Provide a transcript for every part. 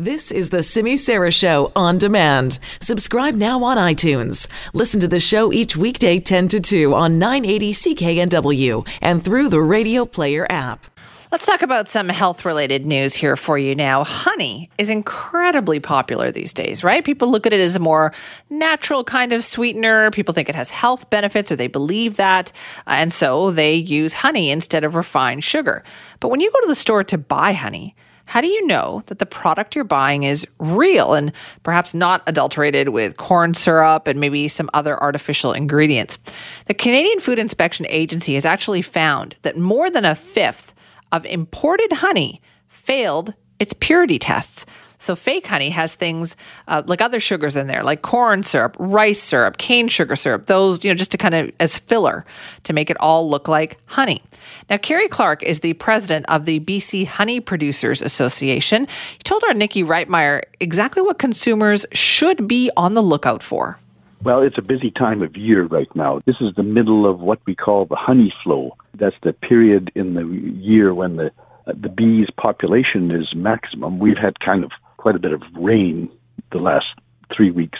This is the Simi Sara Show on demand. Subscribe now on iTunes. Listen to the show each weekday 10 to 2 on 980 CKNW and through the Radio Player app. Let's talk about some health related news here for you now. Honey is incredibly popular these days, right? People look at it as a more natural kind of sweetener. People think it has health benefits or they believe that. And so they use honey instead of refined sugar. But when you go to the store to buy honey, how do you know that the product you're buying is real and perhaps not adulterated with corn syrup and maybe some other artificial ingredients? The Canadian Food Inspection Agency has actually found that more than a fifth of imported honey failed its purity tests. So fake honey has things uh, like other sugars in there, like corn syrup, rice syrup, cane sugar syrup. Those, you know, just to kind of as filler to make it all look like honey. Now, Kerry Clark is the president of the BC Honey Producers Association. He told our Nikki Reitmeyer exactly what consumers should be on the lookout for. Well, it's a busy time of year right now. This is the middle of what we call the honey flow. That's the period in the year when the the bees population is maximum. We've had kind of quite a bit of rain the last three weeks.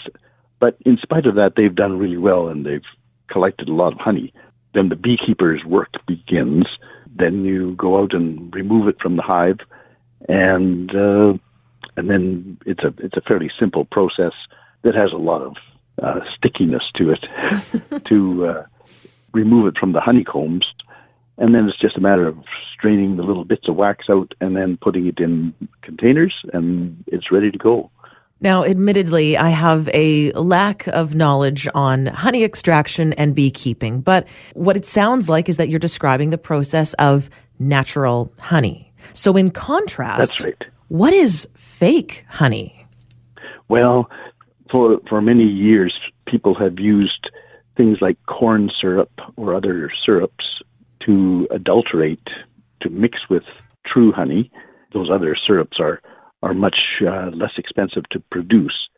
But in spite of that, they've done really well and they've collected a lot of honey. Then the beekeeper's work begins. Then you go out and remove it from the hive, and uh, and then it's a it's a fairly simple process that has a lot of uh, stickiness to it to uh, remove it from the honeycombs and then it's just a matter of straining the little bits of wax out and then putting it in containers and it's ready to go. Now, admittedly, I have a lack of knowledge on honey extraction and beekeeping, but what it sounds like is that you're describing the process of natural honey. So, in contrast, That's right. what is fake honey? Well, for for many years, people have used things like corn syrup or other syrups adulterate, to mix with true honey. Those other syrups are are much uh, less expensive to produce,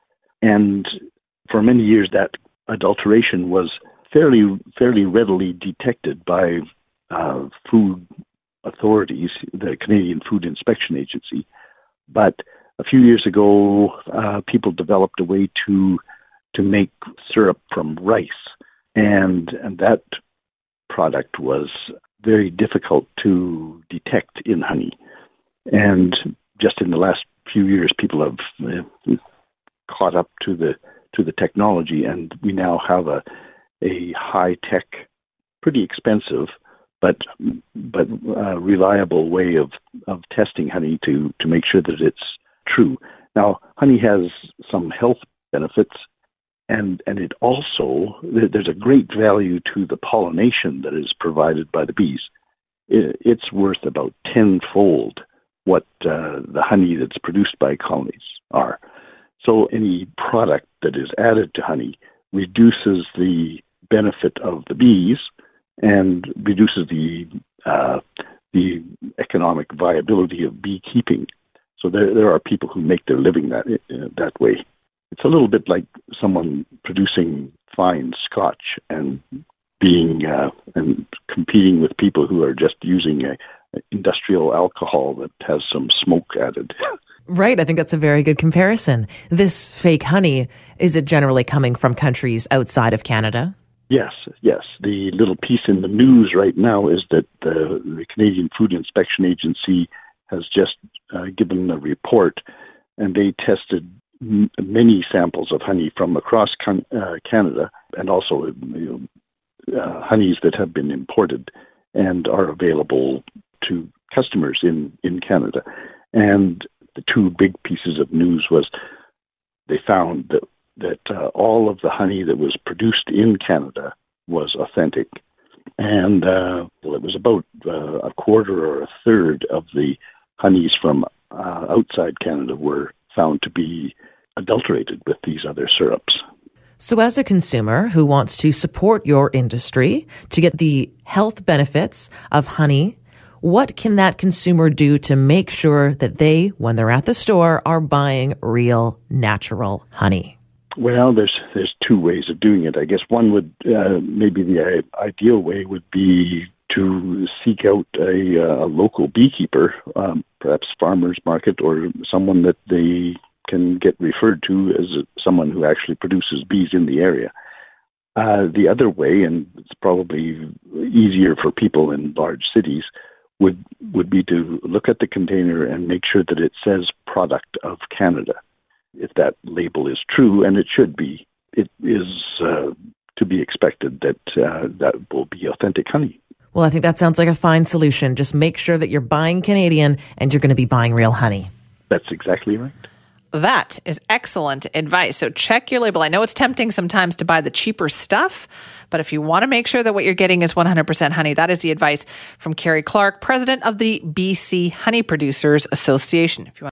and for many years that adulteration was fairly fairly readily detected by uh, food authorities, the Canadian Food Inspection Agency. But a few years ago, uh, people developed a way to to make syrup from rice, and and that product was very difficult to detect in honey. And just in the last few years, people have uh, caught up to the to the technology, and we now have a a high tech, pretty expensive, but but uh, reliable way of of testing honey to to make sure that it's true. Now, honey has some health benefits and and it also there's a great value to the pollination that is provided by the bees. It's worth about tenfold what uh, the honey that's produced by colonies are. So any product that is added to honey reduces the benefit of the bees and reduces the uh, the economic viability of beekeeping. So there there are people who make their living that uh, that way it's a little bit like someone producing fine scotch and being uh, and competing with people who are just using a, a industrial alcohol that has some smoke added. Right. I think that's a very good comparison. This fake honey, is it generally coming from countries outside of Canada? Yes, yes. The little piece in the news right now is that the, the Canadian Food Inspection Agency has just uh, given a report and they tested many samples of honey from across uh, Canada and also you know, uh, honeys that have been imported and are available to customers in, in Canada. And the two big pieces of news was they found that that uh, all of the honey that was produced in Canada was authentic, and uh, well, it was about uh, a quarter or a third of the honeys from uh, outside Canada were found to be adulterated with these other syrups. So, as a consumer who wants to support your industry to get the health benefits of honey, what can that consumer do to make sure that they, when they're at the store, are buying real natural honey? Well, there's there's two ways of doing it. I guess one would uh, maybe the ideal way would be to seek out a, a local beekeeper, um, perhaps farmers market or someone that they can get referred to as someone who actually produces bees in the area. Uh, the other way, and it's probably easier for people in large cities, would would be to look at the container and make sure that it says "product of Canada." If that label is true, and it should be, it is uh, to be expected that uh, that will be authentic honey. Well, I think that sounds like a fine solution. Just make sure that you're buying Canadian and you're going to be buying real honey. That's exactly right. That is excellent advice. So check your label. I know it's tempting sometimes to buy the cheaper stuff, but if you want to make sure that what you're getting is 100% honey, that is the advice from Kerry Clark, president of the BC Honey Producers Association. If you want